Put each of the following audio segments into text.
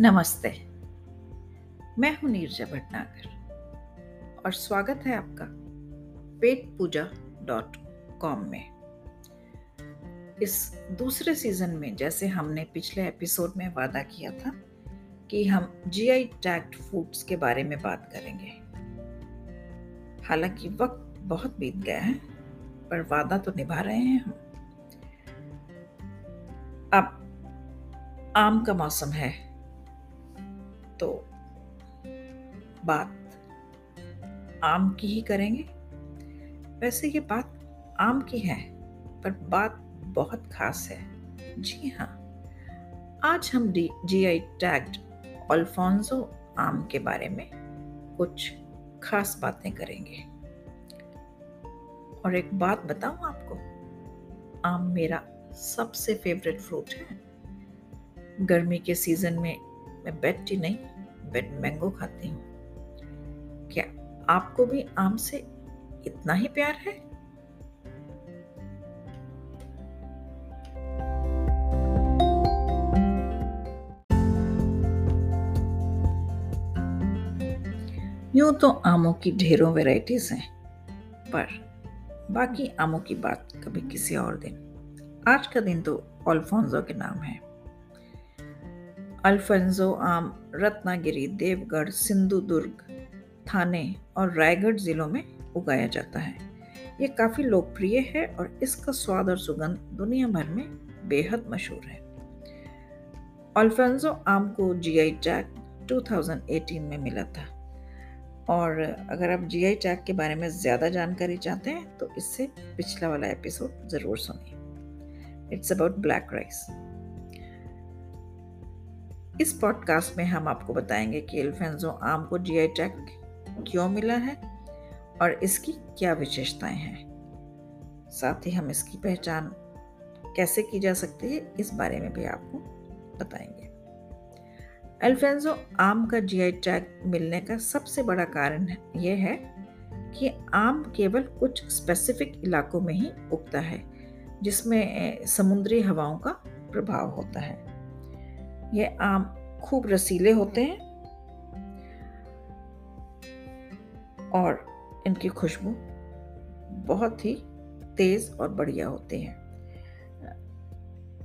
नमस्ते। मैं हूँ नीरजा भटनागर और स्वागत है आपका पेट पूजा डॉट कॉम में। इस दूसरे सीज़न में जैसे हमने पिछले एपिसोड में वादा किया था कि हम जीआई टैग्ड फूड्स के बारे में बात करेंगे। हालाँकि वक्त बहुत बीत गया है, पर वादा तो निभा रहे हैं हम। अब आम का मौसम है तो बात आम की ही करेंगे। वैसे ये बात आम की है, पर बात बहुत खास है। जी हाँ आज हम D, G I tagged Alphonso आम के बारे में कुछ खास बातें करेंगे। और एक बात बताऊँ आपको, आम मेरा सबसे फेवरेट फ्रूट है। गर्मी के सीज़न में मैं बेटी नहीं बेट मैंगो खाती हूँ। क्या आपको भी आम से इतना ही प्यार है? यूँ तो आमों की ढेरों वैरायटीज हैं, पर बाकी आमों की बात कभी किसी और दिन। आज का दिन तो अल्फोंजो के नाम है। अल्फेंजो आम, रत्नागिरी, देवगढ़, सिंधुदुर्ग थाने और रायगढ़ जिलों में उगाया जाता है। ये काफ़ी लोकप्रिय है और इसका स्वाद और सुगंध दुनिया भर में बेहद मशहूर है। अल्फेंजो आम को जीआई टैग 2018 में मिला था। और अगर आप जीआई टैग के बारे में ज़्यादा जानकारी चाहते हैं तो इससे पिछला वाला एपिसोड ज़रूर सुनिए। इट्स अबाउट ब्लैक राइस इस पॉडकास्ट में हम आपको बताएँगे कि एल्फेंजो आम को जीआई टैग क्यों मिला है और इसकी क्या विशेषताएँ हैं। साथ ही हम इसकी पहचान कैसे की जा सकती है, इस बारे में भी आपको बताएँगे। एल्फेंजो आम का जीआई टैग मिलने का सबसे बड़ा कारण यह है कि आम केवल कुछ स्पेसिफिक इलाकों में ही उगता है, जिसमें समुद्री हवाओं का प्रभाव होता है। ये आम खूब रसीले होते हैं। और इनकी खुशबू बहुत ही तेज और बढ़िया होती है।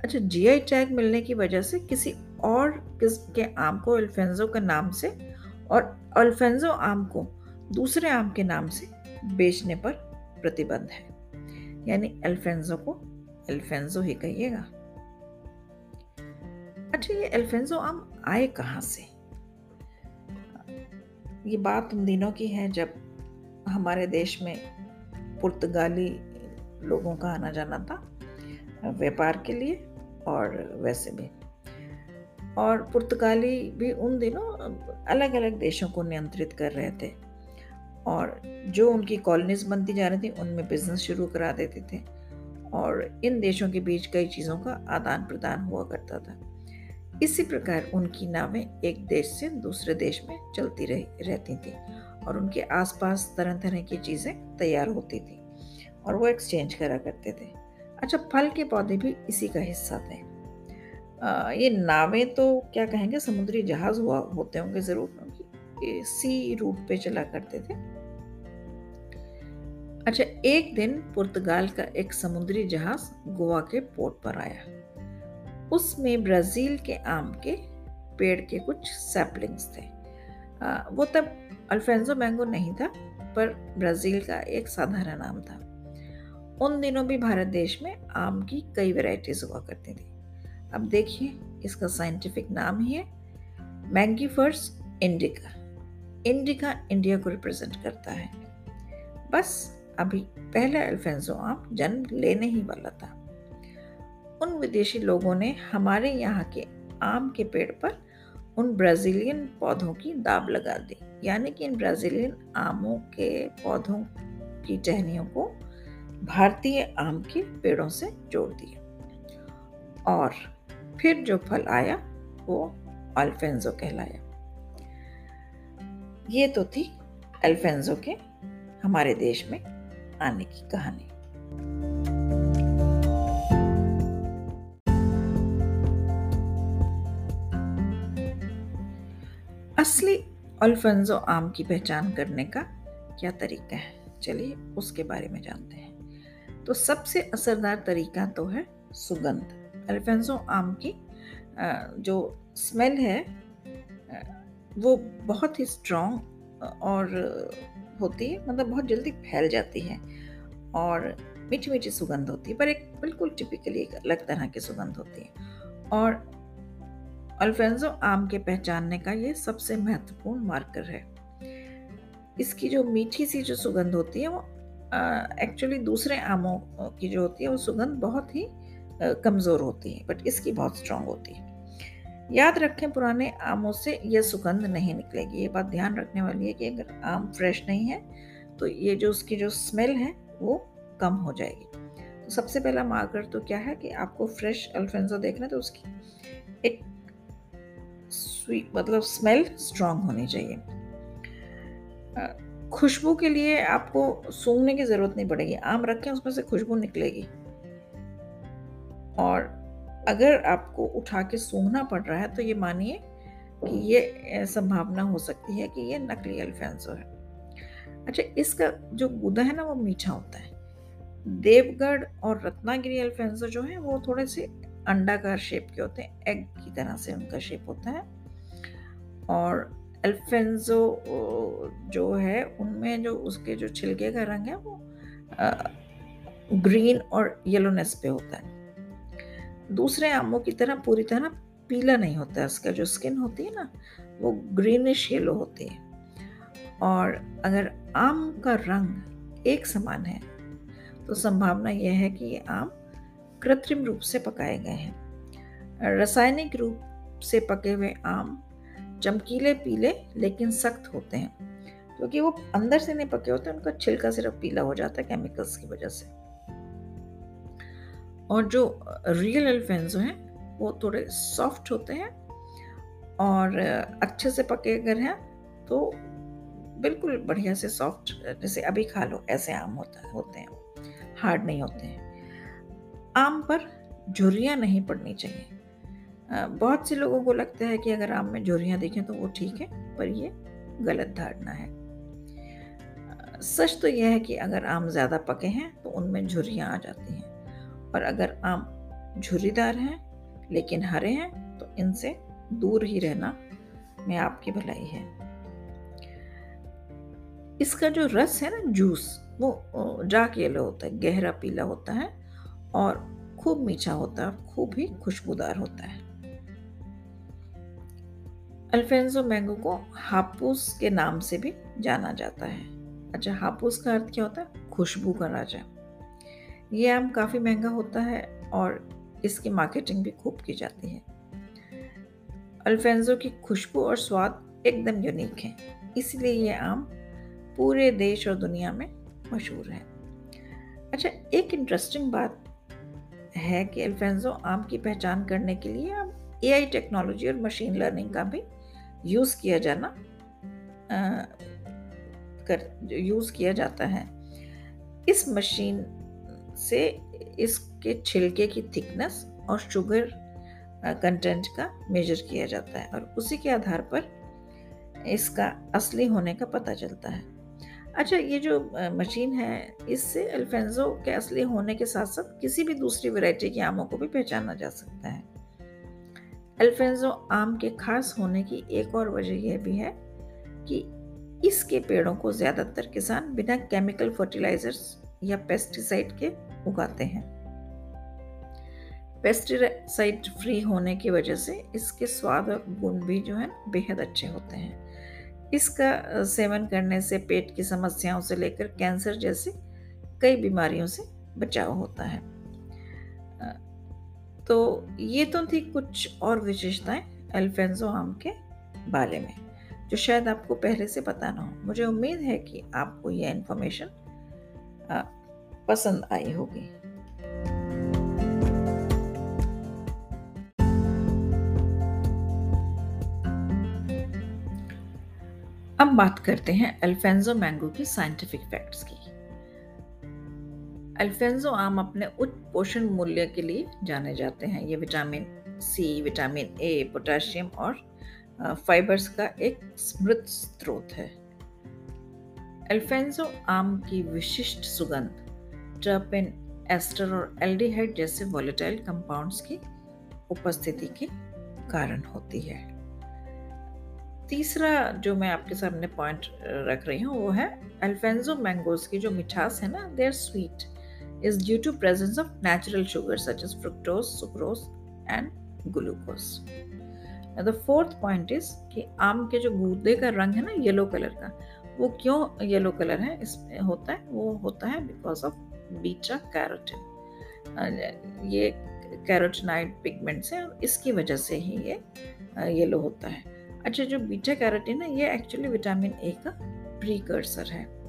अच्छा जीआई टैग मिलने की वजह से किसी और किस्म के आम को, अल्फेंजो के नाम से और अल्फेंजो आम को दूसरे आम के नाम से बेचने पर प्रतिबंध है। यानी अल्फेंजो को अल्फेंजो ही कहिएगा। अच्छा ये एल्फेंसो आम आए कहाँ से? ये बात उन दिनों की है जब हमारे देश में पुर्तगाली लोगों का आना जाना था, व्यापार के लिए और वैसे भी। और पुर्तगाली भी उन दिनों अलग अलग देशों को नियंत्रित कर रहे थे और जो उनकी कॉलोनीज बनती जा रही थी, उनमें बिज़नेस शुरू करा देते थे और इन देशों के बीच कई चीज़ों का आदान प्रदान हुआ करता था। इसी प्रकार उनकी नावें एक देश से दूसरे देश में चलती रही रहती थी और उनके आसपास तरह तरह की चीज़ें तैयार होती थी और वो एक्सचेंज करा करते थे। अच्छा फल के पौधे भी इसी का हिस्सा थे। आ, ये नावें तो क्या कहेंगे समुद्री जहाज़ हुआ होते होंगे ज़रूर क्योंकि सी रूट पे चला करते थे। अच्छा एक दिन पुर्तगाल का एक समुद्री जहाज़ गोवा के पोर्ट पर आया। उसमें ब्राज़ील के आम के पेड़ के कुछ सैपलिंग्स थे। आ, वो तब अल्फेंजो मैंगो नहीं था पर ब्राज़ील का एक साधारण आम था। उन दिनों भी भारत देश में आम की कई वैरायटीज हुआ करती थी। अब देखिए इसका साइंटिफिक नाम ही है मैंगीफर्स इंडिका। इंडिका इंडिया को रिप्रेजेंट करता है। बस अभी पहला अल्फेंजो आम जन्म लेने ही वाला था। उन विदेशी लोगों ने हमारे यहाँ के आम के पेड़ पर उन ब्राज़ीलियन पौधों की दाब लगा दी। यानी कि इन ब्राज़ीलियन आमों के पौधों की टहनियों को भारतीय आम के पेड़ों से जोड़ दिया। और फिर जो फल आया, वो अल्फेंजो कहलाया। ये तो थी अल्फेंजो के हमारे देश में आने की कहानी। अल्फेंजो आम की पहचान करने का क्या तरीका है? चलिए उसके बारे में जानते हैं। तो सबसे असरदार तरीका तो है सुगंध। अल्फेंजो आम की जो स्मेल है वो बहुत ही स्ट्रॉन्ग और होती है मतलब बहुत जल्दी फैल जाती है और मीठी मीठी सुगंध होती है, पर एक बिल्कुल टिपिकली एक अलग तरह की सुगंध होती है। और अल्फेंजो आम के पहचानने का ये सबसे महत्वपूर्ण मार्कर है। इसकी जो मीठी सी जो सुगंध होती है वो एक्चुअली दूसरे आमों की जो होती है वो सुगंध बहुत ही कमज़ोर होती है बट इसकी बहुत स्ट्रांग होती है। याद रखें पुराने आमों से यह सुगंध नहीं निकलेगी। ये बात ध्यान रखने वाली है कि अगर आम फ्रेश नहीं है तो ये जो उसकी जो स्मेल है, वो कम हो जाएगी। तो सबसे पहला मार्कर तो क्या है कि आपको फ्रेश अल्फेंजो देखना तो उसकी एक स्वीट मतलब स्मेल स्ट्रांग होनी चाहिए। खुशबू के लिए आपको सूंघने की ज़रूरत नहीं पड़ेगी। आम रखें उसमें से खुशबू निकलेगी। और अगर आपको उठा के सूंघना पड़ रहा है तो ये मानिए कि ये संभावना हो सकती है कि ये नकली अल्फेंसो है। अच्छा इसका जो गुदा है ना, वो मीठा होता है। देवगढ़ और रत्नागिरी अल्फेंसो जो है, वो थोड़े से अंडाकार शेप के होते हैं। एग की तरह से उनका शेप होता है। और अल्फेंजो जो है, उनमें जो उसके जो छिलके का रंग है, वो ग्रीन और येलोनेस पे होता है। दूसरे आमों की तरह पूरी तरह पीला नहीं होता है, उसका जो स्किन होती है ना, वो ग्रीनिश येलो होती है। और अगर आम का रंग एक समान है तो संभावना यह है कि ये आम कृत्रिम रूप से पकाए गए हैं। रासायनिक रूप से पके हुए आम चमकीले पीले, लेकिन सख्त होते हैं। क्योंकि वो अंदर से नहीं पके होते, उनका छिलका सिर्फ़ पीला हो जाता है केमिकल्स की वजह से। और जो रियल अल्फेंजो हैं, वो थोड़े सॉफ्ट होते हैं और अच्छे से पके अगर हैं तो बिल्कुल बढ़िया से सॉफ्ट जैसे अभी खा लो, ऐसे आम होता, होते हैं। हार्ड नहीं होते हैं। आम पर झुर्रियाँ नहीं पड़नी चाहिए। बहुत से लोगों को लगता है कि अगर आम में झुर्रियाँ देखें तो वो ठीक है, पर ये गलत धारणा है। सच तो यह है कि अगर आम ज़्यादा पके हैं तो उनमें झुर्रियाँ आ जाती हैं और अगर आम झुर्रीदार हैं लेकिन हरे हैं तो इनसे दूर ही रहना में आपकी भलाई है। इसका जो रस है ना, जूस, वो डार्क येलो होता है, गहरा पीला होता है और खूब मीठा होता है, खूब ही खुशबूदार होता है। अल्फेंजो मैंगो को हापूस के नाम से भी जाना जाता है। अच्छा हापूस का अर्थ क्या होता है? खुशबू का राजा। ये आम काफ़ी महँगा होता है और इसकी मार्केटिंग भी खूब की जाती है। अल्फेंजो की खुशबू और स्वाद एकदम यूनिक है, इसलिए ये आम पूरे देश और दुनिया में मशहूर है। अच्छा एक इंटरेस्टिंग बात है कि अल्फेंजो आम की पहचान करने के लिए अब एआई टेक्नोलॉजी और मशीन लर्निंग का भी यूज़ किया जाना कर यूज़ किया जाता है। इस मशीन से इसके छिलके की थिकनेस और शुगर कंटेंट का मेजर किया जाता है और उसी के आधार पर इसका असली होने का पता चलता है। अच्छा ये जो मशीन है, इससे अल्फेंजो के असली होने के साथ साथ किसी भी दूसरी वैरायटी के आमों को भी पहचाना जा सकता है। अल्फेंजो आम के खास होने की एक और वजह यह भी है कि इसके पेड़ों को ज़्यादातर किसान बिना केमिकल फर्टिलाइजर्स या पेस्टिसाइड के उगाते हैं। पेस्टिसाइड फ्री होने की वजह से इसके स्वाद और गुण भी जो है, बेहद अच्छे होते हैं। इसका सेवन करने से पेट की समस्याओं से लेकर कैंसर जैसी कई बीमारियों से बचाव होता है। तो ये तो थी कुछ और विशेषताएँ अल्फेंजो आम के बारे में, जो शायद आपको पहले से पता ना हो। मुझे उम्मीद है कि आपको यह इन्फॉर्मेशन पसंद आई होगी। अब बात करते हैं अल्फेंजो मैंगो की साइंटिफिक फैक्ट्स की। अल्फेंजो आम अपने उच्च पोषण मूल्य के लिए जाने जाते हैं। ये vitamin C vitamin A potassium और फाइबर्स का एक समृद्ध स्रोत है। एल्फेंजो आम की विशिष्ट सुगंध, टर्पिन, एस्टर और एल्डिहाइड जैसे वॉलेटाइल कंपाउंड्स की उपस्थिति के कारण होती है। तीसरा जो मैं आपके सामने पॉइंट रख रही हूँ, वो है अल्फेंजो मैंगोज की जो मिठास है ना they are sweet is due to presence of natural sugar such as fructose sucrose and glucose the fourth point is कि आम के जो गूदे का रंग है ना येलो कलर का, वो क्यों येलो कलर है? इसमें होता है, वो होता है बिकॉज़ ऑफ़ बीटा कैरोटिन ये कैरोटिनाइड पिगमेंट्स हैं इसकी वजह से ही ये येलो होता है। अच्छा जो बीटा कैरोटिन है, ये एक्चुअली विटामिन ए का प्रीकर्सर है।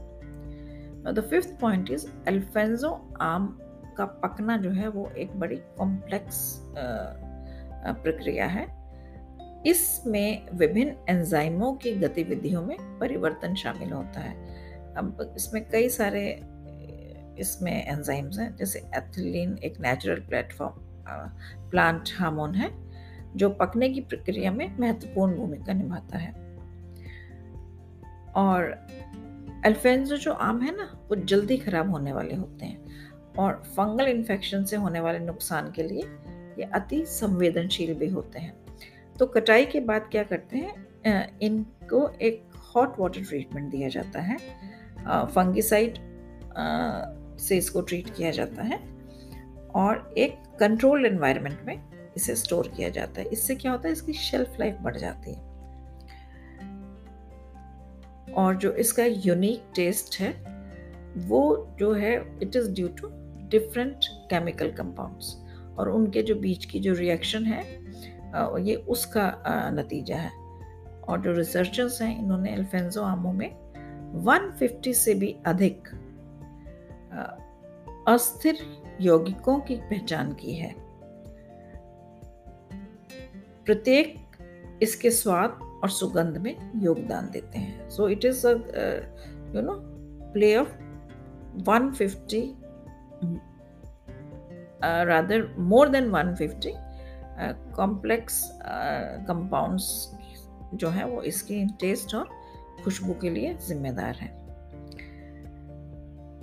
The fifth point is Alphonso आम का पकना जो है वो एक बड़ी कॉम्प्लेक्स प्रक्रिया है। इसमें विभिन्न एंजाइमों की गतिविधियों में परिवर्तन शामिल होता है। अब इसमें कई सारे, इसमें एंजाइम्स हैं, जैसे एथिलीन एक नेचुरल प्लेटफॉर्म प्लांट हार्मोन है, जो पकने की प्रक्रिया में महत्वपूर्ण भूमिका निभाता है। और अल्फेंजो जो आम है ना, वो जल्दी खराब होने वाले होते हैं और फंगल इन्फेक्शन से होने वाले नुकसान के लिए ये अति संवेदनशील भी होते हैं। तो कटाई के बाद क्या करते हैं? इनको एक हॉट वाटर ट्रीटमेंट दिया जाता है। फंगिसाइड से इसको ट्रीट किया जाता है और एक कंट्रोल्ड एनवायरनमेंट में इसे स्टोर किया जाता है। इससे क्या होता है? इसकी शेल्फ लाइफ बढ़ जाती है। और जो इसका यूनिक टेस्ट है, वो जो है it is due to different chemical compounds और उनके जो बीच की जो रिएक्शन है ये उसका नतीजा है। और जो रिसर्चर्स हैं, इन्होंने एल्फेंजो आमो में 150 से भी अधिक अस्थिर यौगिकों की पहचान की है। प्रत्येक इसके स्वाद और सुगंध में योगदान देते हैं। So it is you know play of 150 rather more than 150 complex compounds जो है वो इसकी टेस्ट और खुशबू के लिए जिम्मेदार हैं।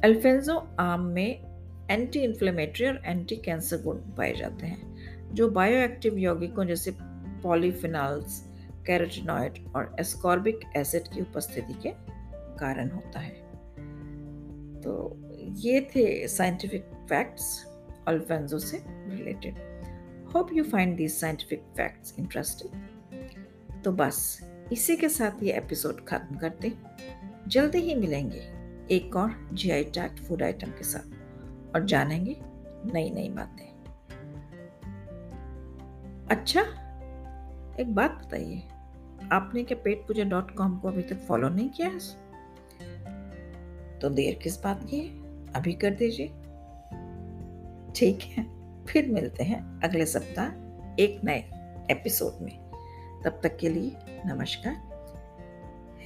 एल्फेंजो आम में एंटी इन्फ्लेमेटरी और एंटी कैंसर गुण पाए जाते हैं, जो बायोएक्टिव यौगिकों जैसे पॉलीफिनॉल्स कैरोटिनॉइड और एस्कॉर्बिक एसिड की उपस्थिति के कारण होता है। तो ये थे साइंटिफिक फैक्ट्स अल्फेंजो से related hope you find these scientific facts interesting तो बस, इसी के साथ ये एपिसोड खत्म करते जल्दी ही मिलेंगे एक और G I tag food item के साथ और जानेंगे नई नई बातें। अच्छा एक बात बताइए। आपने क्या पेट पूजा डॉट कॉम को अभी तक फॉलो नहीं किया है? तो देर किस बात की है? अभी कर दीजिए। ठीक है, फिर मिलते हैं अगले सप्ताह एक नए एपिसोड में। तब तक के लिए नमस्कार।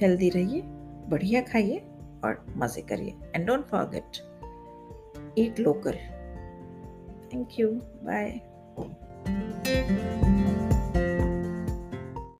हेल्दी रहिए, बढ़िया खाइए और मज़े करिए। And don't forget eat local thank you bye